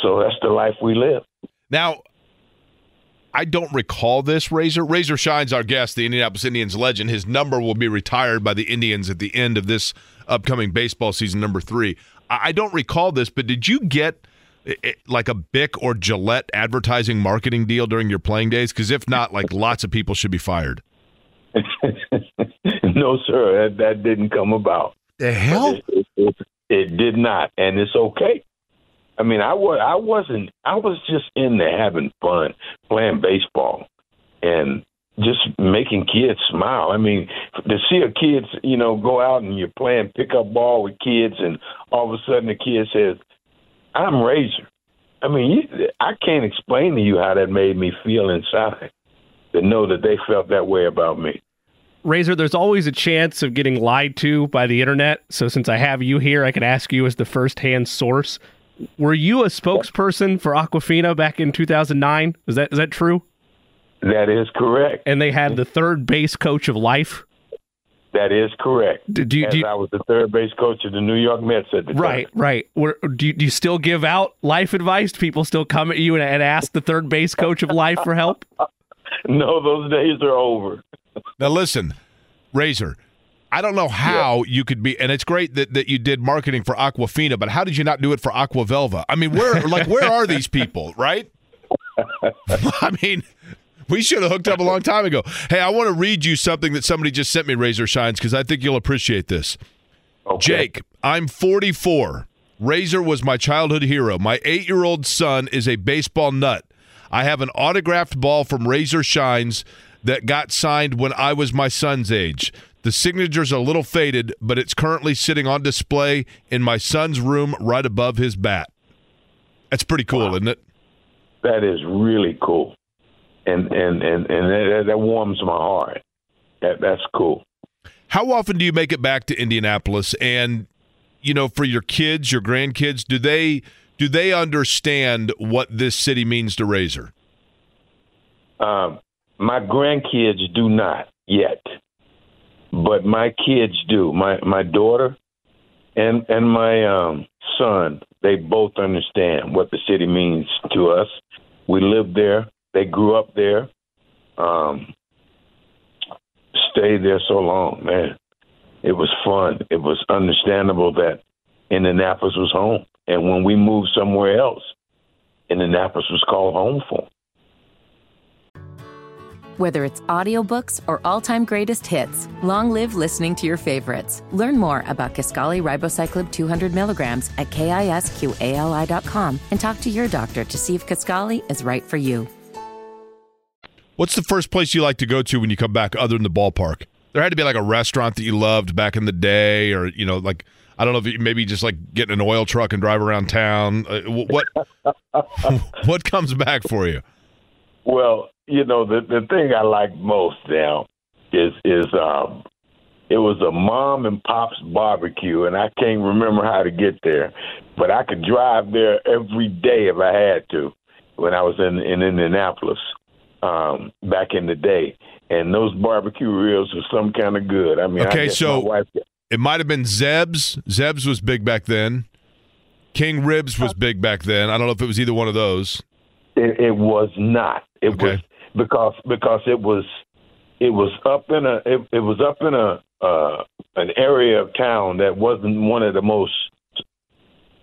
So that's the life we live. Now, I don't recall this Razor. Razor Shines our guest, the Indianapolis Indians legend. His number will be retired by the Indians at the end of this upcoming baseball season, number three. I don't recall this, but did you get like a Bic or Gillette advertising marketing deal during your playing days? Because if not, like lots of people should be fired. [LAUGHS] no, sir, that, that didn't come about. The hell? It, it, it, it, did not, and it's okay. I mean, I was I wasn't I was just in there having fun, playing baseball, and just making kids smile. I mean, to see a kid, you know, go out and you're playing pickup ball with kids, and all of a sudden the kid says, "I'm Razor." I mean, you, I can't explain to you how that made me feel inside to know that they felt that way about me. Razor, there's always a chance of getting lied to by the internet. So since I have you here, I can ask you as the first-hand source. Were you a spokesperson for Aquafina back in 2009? Is that is that true? That is correct. And they had the third base coach of life. That is correct. Do, do, do I was the third base coach of the New York Mets at the right, time. Right, right. Do you, do you still give out life advice? People still come at you and, and ask the third base coach of life for help? [LAUGHS] no, those days are over. Now listen, Razor. I don't know how yeah. you could be, and it's great that, that you did marketing for Aquafina, but how did you not do it for Aqua Velva? I mean, where like where are [LAUGHS] these people, right? [LAUGHS] I mean, we should have hooked up a long time ago. Hey, I want to read you something that somebody just sent me, Razor Shines, because I think you'll appreciate this. Okay. Jake, I'm 44. Razor was my childhood hero. My eight year old son is a baseball nut. I have an autographed ball from Razor Shines that got signed when I was my son's age. The signature's a little faded, but it's currently sitting on display in my son's room right above his bat. That's pretty cool, wow. isn't it? That is really cool. And and and, and that, that warms my heart. That that's cool. How often do you make it back to Indianapolis and you know for your kids, your grandkids, do they do they understand what this city means to Razor? Um, my grandkids do not yet, but my kids do. My my daughter and and my um, son, they both understand what the city means to us. We live there. They grew up there. Um, stayed there so long, man. It was fun. It was understandable that Indianapolis was home, and when we moved somewhere else, Indianapolis was called home for them. Whether it's audiobooks or all-time greatest hits, long live listening to your favorites. Learn more about Kisqali Ribociclib 200 milligrams at kisqali.com and talk to your doctor to see if Kisqali is right for you. What's the first place you like to go to when you come back, other than the ballpark? There had to be like a restaurant that you loved back in the day, or you know, like I don't know if you, maybe just like getting an oil truck and drive around town. Uh, what [LAUGHS] what comes back for you? Well, you know, the the thing I like most now is is um it was a mom and pop's barbecue and I can't remember how to get there. But I could drive there every day if I had to when I was in in Indianapolis um back in the day. And those barbecue ribs were some kind of good. I mean, Okay, I so- wife It might have been Zeb's. Zeb's was big back then. King Ribs was big back then. I don't know if it was either one of those. It, it was not. It Okay. was because because it was it was up in a it, it was up in a uh, an area of town that wasn't one of the most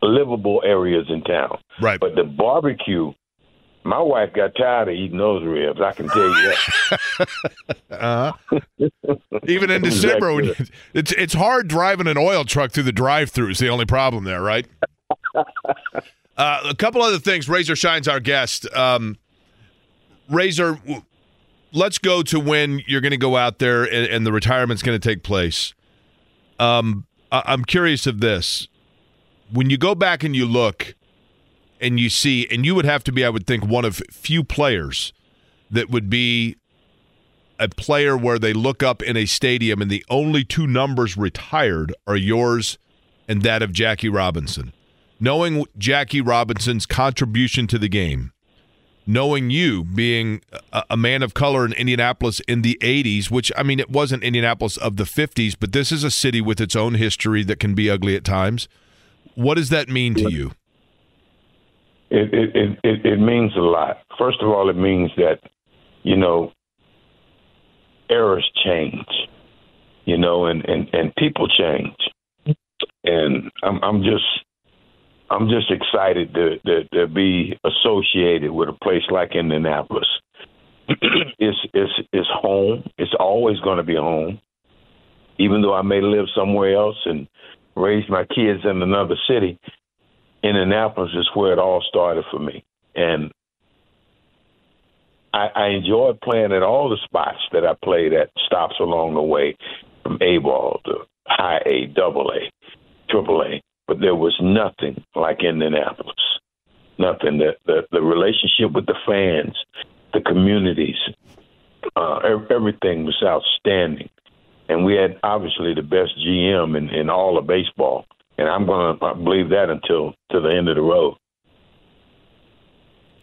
livable areas in town. Right. But the barbecue, my wife got tired of eating those ribs. I can tell you that. [LAUGHS] Uh-huh. Even in [LAUGHS] December, when you, it's it's hard driving an oil truck through the drive-through. Is the only problem there, right? [LAUGHS] Uh, a couple other things. Razor Shine's our guest. Um, Razor, let's go to when you're going to go out there and, and the retirement's going to take place. Um, I- I'm curious of this. When you go back and you look and you see, and you would have to be, I would think, one of few players that would be a player where they look up in a stadium and the only two numbers retired are yours and that of Jackie Robinson. Knowing Jackie Robinson's contribution to the game, knowing you being a, a man of color in Indianapolis in the 80s, which, I mean, it wasn't Indianapolis of the 50s, but this is a city with its own history that can be ugly at times. What does that mean to you? it, it, it, it, it means a lot. First of all, it means that, you know, eras change, you know, and, and, and people change. And I'm, I'm just, I'm just excited to, to, to be associated with a place like Indianapolis. [CLEARS THROAT] it's, it's, it's home. It's always going to be home. Even though I may live somewhere else and raise my kids in another city, Indianapolis is where it all started for me. And I, I enjoyed playing at all the spots that I played at, stops along the way, from A ball to high A, double A, triple A. But there was nothing like Indianapolis. Nothing. The the, the relationship with the fans, the communities, uh, everything was outstanding. And we had obviously the best GM in, in all of baseball. And I'm going to believe that until to the end of the road.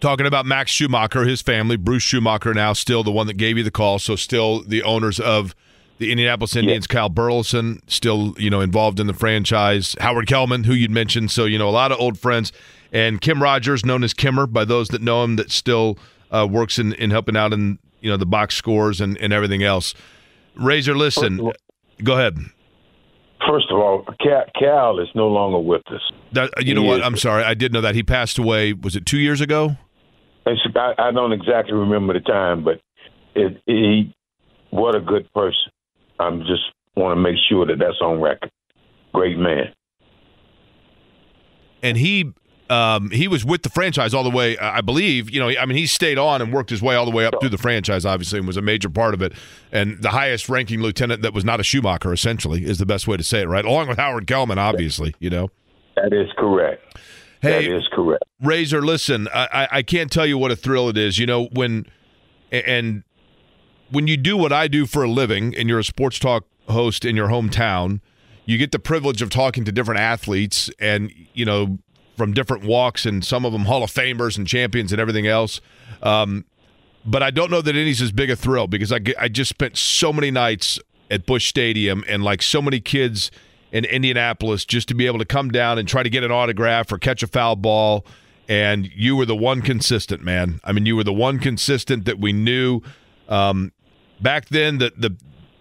Talking about Max Schumacher, his family, Bruce Schumacher now still the one that gave you the call, so still the owners of the Indianapolis Indians, Cal Burleson, still, you know, involved in the franchise. Howard Kellman, who you'd mentioned, so you know, a lot of old friends. And Kim Rogers, known as Kimmer by those that know him, that still uh, works in, in helping out in, you know, the box scores and, and everything else. Razor, listen, all- go ahead. First of all, Cal, is no longer with us. That, you know He what? is- I'm sorry. I did know that. He passed away, was it two years ago? I, I don't exactly remember the time, but it, he, what a good person. I'm just want to make sure that that's on record. Great man. and he um, he was with the franchise all the way. I believe you know. I mean, he stayed on and worked his way all the way up through the franchise, obviously, and was a major part of it. And the highest ranking lieutenant that was not a Schumacher, essentially, is the best way to say it, right? Along with Howard Kellman, obviously, you know. That is correct. Hey, that is correct. Razor, listen, I, I- I can't tell you what a thrill it is. You know when and when you do what I do for a living, and you're a sports talk host in your hometown, you get the privilege of talking to different athletes, and you know from different walks, and some of them Hall of Famers and champions and everything else. Um, but I don't know that any's as big a thrill because I, I just spent so many nights at Bush Stadium and like so many kids in Indianapolis just to be able to come down and try to get an autograph or catch a foul ball. And you were the one consistent, man. I mean, you were the one consistent that we knew. Um, back then, the, the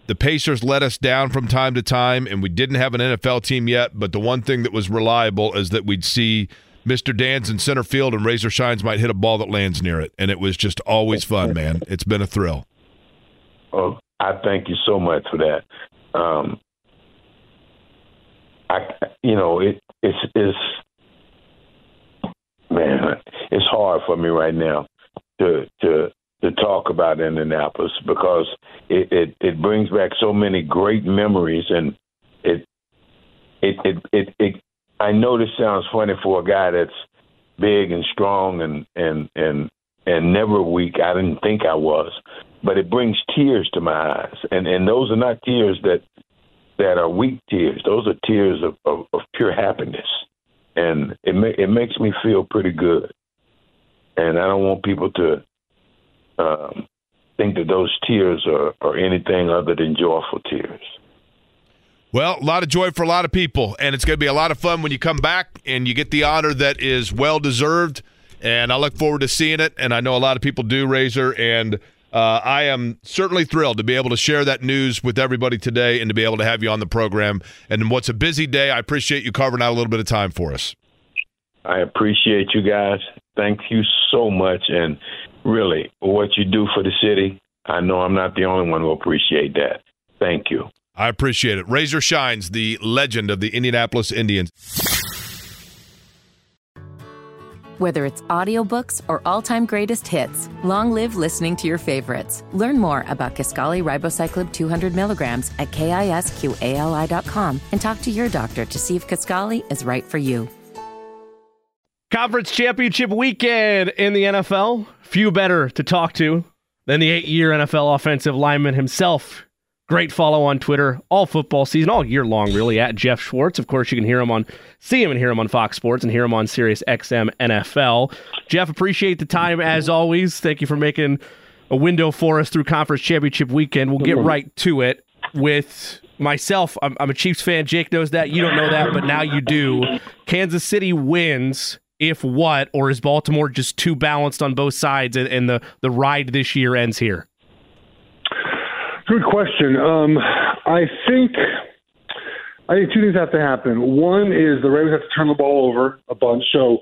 the Pacers let us down from time to time, and we didn't have an NFL team yet. But the one thing that was reliable is that we'd see Mr. Dan's in center field, and Razor Shines might hit a ball that lands near it, and it was just always fun, man. It's been a thrill. Well, I thank you so much for that. Um, I, you know, it, it's, it's, man, it's hard for me right now to, to, to talk about Indianapolis because it, it, it brings back so many great memories and it it, it it it I know this sounds funny for a guy that's big and strong and and and and never weak. I didn't think I was, but it brings tears to my eyes, and and those are not tears that that are weak tears. Those are tears of, of, of pure happiness, and it ma- it makes me feel pretty good. And I don't want people to um, think that those tears are, are anything other than joyful tears. Well, a lot of joy for a lot of people, and it's going to be a lot of fun when you come back and you get the honor that is well deserved. And I look forward to seeing it, and I know a lot of people do, Razor. And uh, I am certainly thrilled to be able to share that news with everybody today and to be able to have you on the program. And what's a busy day, I appreciate you carving out a little bit of time for us. I appreciate you guys. Thank you so much. And really, what you do for the city, I know I'm not the only one who appreciate that. Thank you. I appreciate it. Razor Shines, the legend of the Indianapolis Indians. Whether it's audiobooks or all-time greatest hits, long live listening to your favorites. Learn more about Kisqali Ribociclib 200 milligrams at kisqali.com and talk to your doctor to see if Kisqali is right for you. Conference championship weekend in the NFL. Few better to talk to than the eight-year NFL offensive lineman himself, Great follow on Twitter all football season, all year long, really, at Geoff Schwartz. Of course, you can hear him on, see him and hear him on Fox Sports and hear him on Sirius XM NFL. Geoff, appreciate the time as always. Thank you for making a window for us through conference championship weekend. We'll get right to it with myself. I'm, I'm a Chiefs fan. Jake knows that. You don't know that, but now you do. Kansas City wins. If what, or is Baltimore just too balanced on both sides and, and the, the ride this year ends here? Good question. Um, I think I think two things have to happen. One is the Ravens have to turn the ball over a bunch. So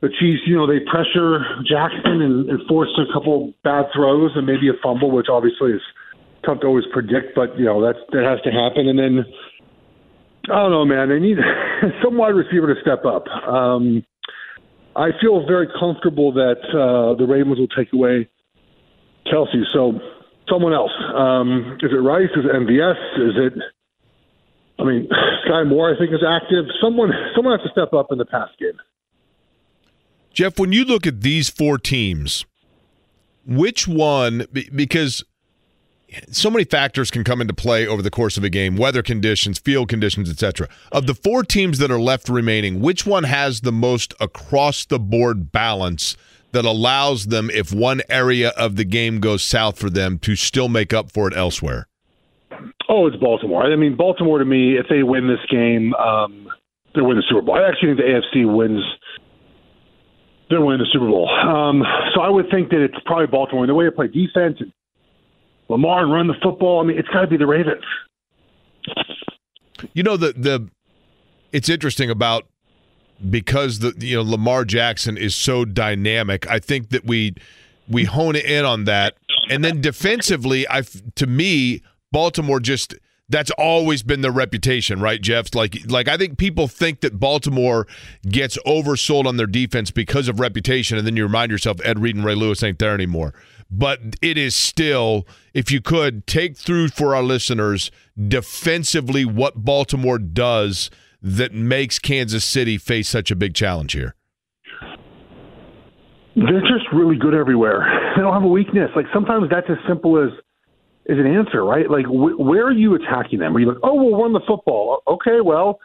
the Chiefs, you know, they pressure Jackson and, and force a couple bad throws and maybe a fumble, which obviously is tough to always predict, but you know that that has to happen. And then I don't know, man. They need [LAUGHS] some wide receiver to step up. Um, I feel very comfortable that uh, the Ravens will take away Kelce. So someone else. Um, is it Rice? Is it MVS? Is it? I mean, [SIGHS] Skyy Moore, I think, is active. Someone, someone has to step up in the pass game. Geoff, when you look at these four teams, which one? Because so many factors can come into play over the course of a game weather conditions field conditions etc of the four teams that are left remaining which one has the most across the board balance that allows them, if one area of the game goes south for them, to still make up for it elsewhere? Oh, it's Baltimore. I mean, Baltimore to me, if they win this game, um, they win the Super Bowl. I actually think the AFC wins. They're winning the Super Bowl. Um, so I would think that it's probably Baltimore. And the way they play defense and Lamar and run the football, I mean, it's got to be the Ravens. You know the the it's interesting about because the you know Lamar Jackson is so dynamic. I think that we we hone in on that, and then defensively, I to me Baltimore just that's always been their reputation, right, Geoff? Like, like I think people think that Baltimore gets oversold on their defense because of reputation, and then you remind yourself Ed Reed and Ray Lewis ain't there anymore. But it is still, if you could take through for our listeners defensively what Baltimore does that makes Kansas City face such a big challenge here? They're just really good everywhere. They don't have a weakness. Like sometimes that's as simple as is an answer, right? Like wh- where are you attacking them? Are you like, oh, we'll run the football? Okay, well,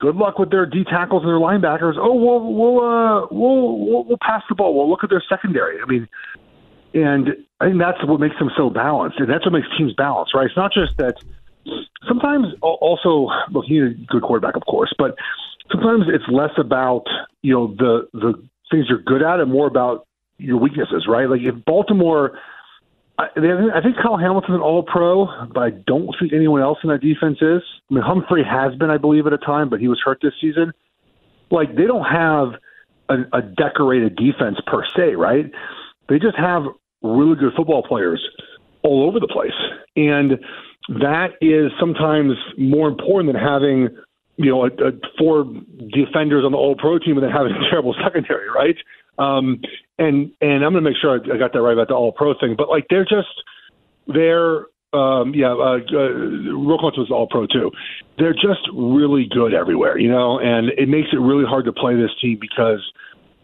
good luck with their D tackles and their linebackers. Oh, we'll we'll uh, we'll, we'll we'll pass the ball. We'll look at their secondary. I mean, and I think that's what makes them so balanced, and that's what makes teams balanced, right? It's not just that sometimes also look, he's a good quarterback, of course, but sometimes it's less about you know the the things you're good at and more about your weaknesses, right? Like if Baltimore. I, I think Kyle Hamilton's an All Pro, but I don't think anyone else in that defense is. I mean, Humphrey has been, I believe, at a time, but he was hurt this season. Like they don't have a, a decorated defense per se, right? They just have really good football players all over the place, and that is sometimes more important than having you know a, a four defenders on the All Pro team and then having a [LAUGHS] terrible secondary, right? Um, and and I'm going to make sure I, got that right about the All Pro thing. But like they're just they're um, yeah, uh, uh, was All Pro too. They're just really good everywhere, you know, and it makes it really hard to play this team because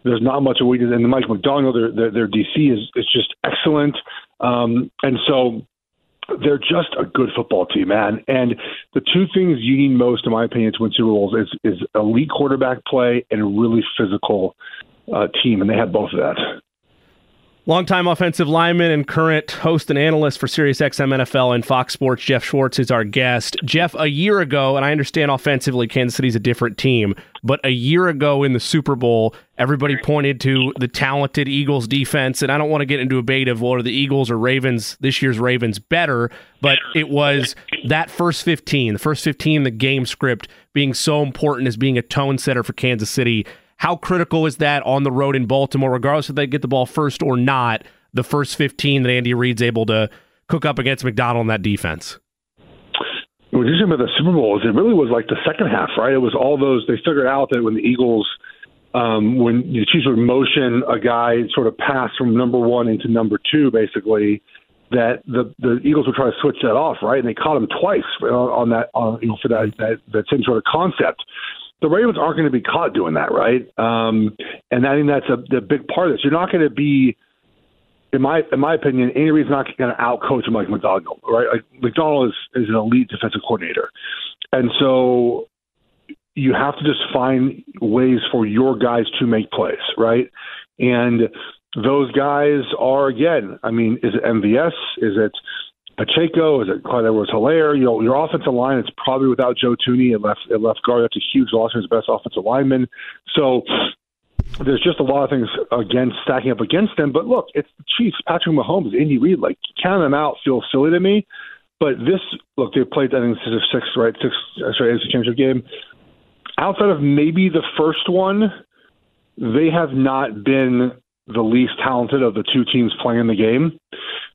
there's not much of weakness. And the Mike Macdonald, their, their, their DC is is just excellent, um, and so they're just a good football team, man. And the two things you need most, in my opinion, to win Super Bowls is is elite quarterback play and a really physical uh, team, and they have both of that. Longtime offensive lineman and current host and analyst for SiriusXM NFL and Fox Sports, Geoff Schwartz is our guest. Geoff, a year ago, and I understand offensively Kansas City's a different team, but a year ago in the Super Bowl, everybody pointed to the talented Eagles defense, and I don't want to get into a debate of whether the Eagles or Ravens, this year's Ravens, better, but it was that first 15, the first 15, the game script being so important as being a tone setter for Kansas City how critical is that on the road in Baltimore, regardless if they get the ball first or not? The first 15 that Andy Reid's able to cook up against Macdonald in that defense. What you about the Super Bowl is it really was like the second half, right? It was all those they figured out that when the Eagles um, when the Chiefs would motion a guy sort of pass from number one into number two, basically, that the the Eagles would try to switch that off, right? And they caught him twice on that, on, you know, for that, that that same sort of concept the Ravens aren't going to be caught doing that, right? Um, and I think that's a the big part of this. You're not going to be, in my in my opinion, Andy Reid's not going to outcoach Mike Macdonald, right? Like Macdonald is is an elite defensive coordinator, and so you have to just find ways for your guys to make plays, right? And those guys are again, I mean, is it MVS? Is it Pacheco? Is it Clyde Edwards-Helaire? You know, your offensive line is probably without Joe Thuney at left at left guard. That's a huge loss his best offensive lineman. So there's just a lot of things against stacking up against them. But look, it's the Chiefs, Patrick Mahomes, Andy Reid. Like counting them out feels silly to me. But this, look, they played. I think this is a six, right? Six. Sorry, it's a championship game. Outside of maybe the first one, they have not been the least talented of the two teams playing the game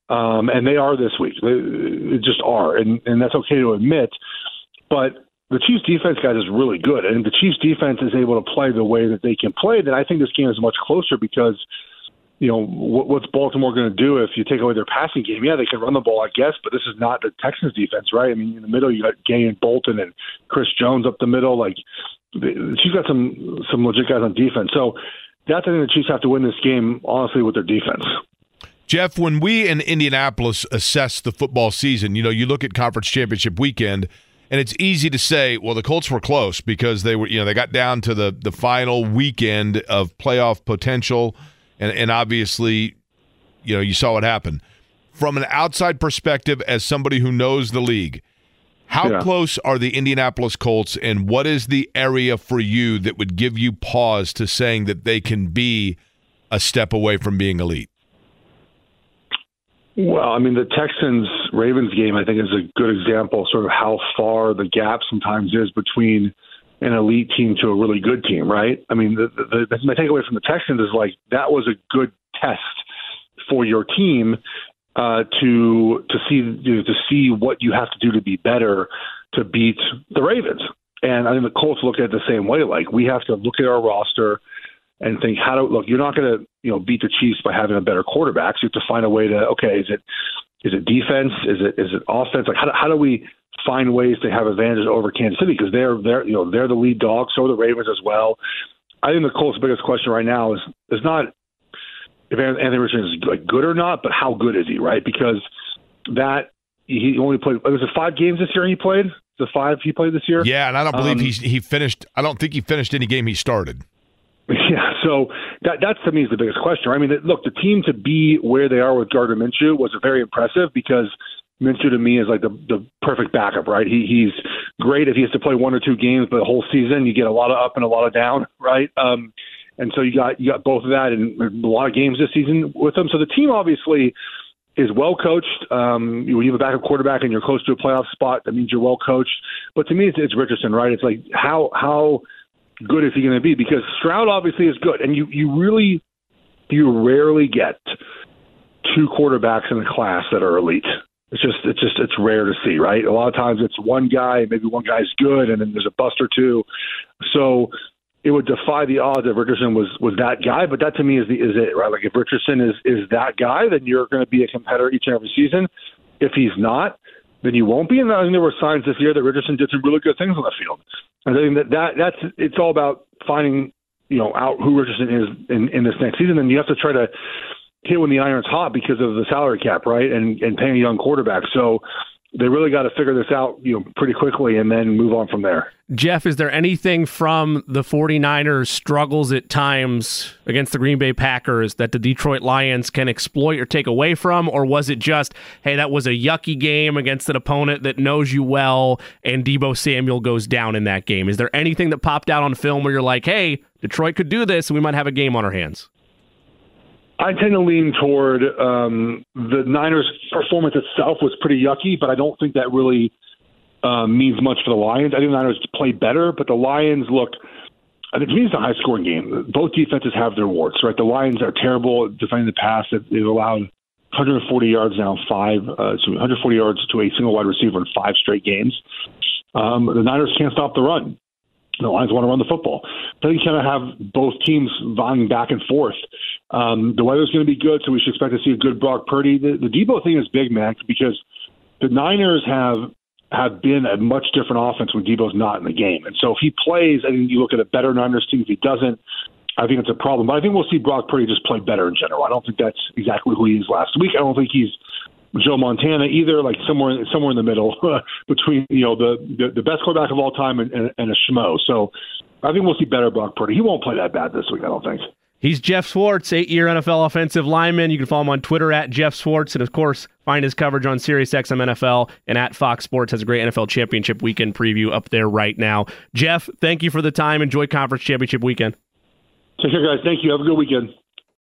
um, and they are this week. They, just are, and and that's okay to admit. But the Chiefs defense, guys, is really good, and the Chiefs defense is able to play the way that they can play. Then I think this game is much closer because. You know what, what's Baltimore going to do if you take away their passing game? Yeah, they can run the ball, I guess, but this is not the Texans' defense, right? I mean, in the middle you got Gay and Bolton and Chris Jones up the middle. Like, Chiefs got some some legit guys on defense. So that's I think the Chiefs have to win this game, honestly, with their defense. Geoff, when we in Indianapolis assess the football season, you know, you look at conference championship weekend, and it's easy to say, well, the Colts were close because they were, you know, they got down to the the final weekend of playoff potential, and and obviously, you know, you saw what happened. From an outside perspective, as somebody who knows the league, how yeah. close are the Indianapolis Colts, and what is the area for you that would give you pause to saying that they can be a step away from being elite? Well, I mean, the Texans Ravens game, I think, is a good example, sort of how far the gap sometimes is between an elite team to a really good team, right? I mean, the, the, the, my takeaway from the Texans is like that was a good test for your team uh, to to see you know, to see what you have to do to be better to beat the Ravens. And I think the Colts look at it the same way. Like we have to look at our roster and think how to look. You're not going to you know beat the Chiefs by having a better quarterback. So you have to find a way to okay, is it is it defense? Is it is it offense? Like how do, how do we find ways to have advantages over Kansas City because they're they're you know they're the lead dog. So are the Ravens as well. I think the Colts' biggest question right now is is not if Anthony Richardson is like good or not, but how good is he, right? Because that he only played was it five games this year he played? The five he played this year? Yeah, and I don't believe um, he he finished. I don't think he finished any game he started. [LAUGHS] Yeah, so that that's to me is the biggest question. I mean, look, the team to be where they are with Gardner Minshew was very impressive because Minshew to me is like the the perfect backup, right? He he's great if he has to play one or two games, but the whole season you get a lot of up and a lot of down, right? Um, and so you got you got both of that and a lot of games this season with him. So the team obviously is well coached. Um, when you have a backup quarterback and you're close to a playoff spot, that means you're well coached. But to me, it's, it's Richardson, right? It's like how how good is he going to be? Because Stroud obviously is good, and you you really you rarely get two quarterbacks in a class that are elite. It's just it's just it's rare to see, right? A lot of times it's one guy, maybe one guy's good, and then there's a bust or two. So it would defy the odds if Richardson was was that guy. But that to me is the is it right? Like if Richardson is is that guy, then you're going to be a competitor each and every season. If he's not, then you won't be. And I think there were signs this year that Richardson did some really good things on the field. And I think that, that that's it's all about finding you know out who Richardson is in, in this next season. And you have to try to hit when the iron's hot because of the salary cap, right? And and paying a young quarterback. So they really got to figure this out, you know, pretty quickly and then move on from there. Geoff, is there anything from the 49ers struggles at times against the Green Bay Packers that the Detroit Lions can exploit or take away from or was it just, hey, that was a yucky game against an opponent that knows you well and Deebo Samuel goes down in that game? Is there anything that popped out on film where you're like, "Hey, Detroit could do this and we might have a game on our hands?" I tend to lean toward um, the Niners' performance itself was pretty yucky, but I don't think that really um, means much for the Lions. I think the Niners play better, but the Lions look. I think it's a high scoring game. Both defenses have their warts, right? The Lions are terrible at defending the pass. They've allowed 140 yards now, five, uh, 140 yards to a single wide receiver in five straight games. Um, the Niners can't stop the run. The Lions want to run the football. Think you kind of have both teams vying back and forth. Um, the weather's going to be good, so we should expect to see a good Brock Purdy. The, the Deebo thing is big, man, because the Niners have have been a much different offense when Deebo's not in the game. And so if he plays, I think you look at a better Niners team. If he doesn't, I think it's a problem. But I think we'll see Brock Purdy just play better in general. I don't think that's exactly who he is last week. I don't think he's Joe Montana either, like somewhere somewhere in the middle [LAUGHS] between you know the, the the best quarterback of all time and, and, and a schmo. So I think we'll see better Brock Purdy. He won't play that bad this week, I don't think. He's Geoff Schwartz, eight year NFL offensive lineman. You can follow him on Twitter at Geoff Schwartz. And of course, find his coverage on SiriusXM NFL and at Fox Sports. Has a great NFL championship weekend preview up there right now. Geoff, thank you for the time. Enjoy conference championship weekend. Take care, guys. Thank you. Have a good weekend.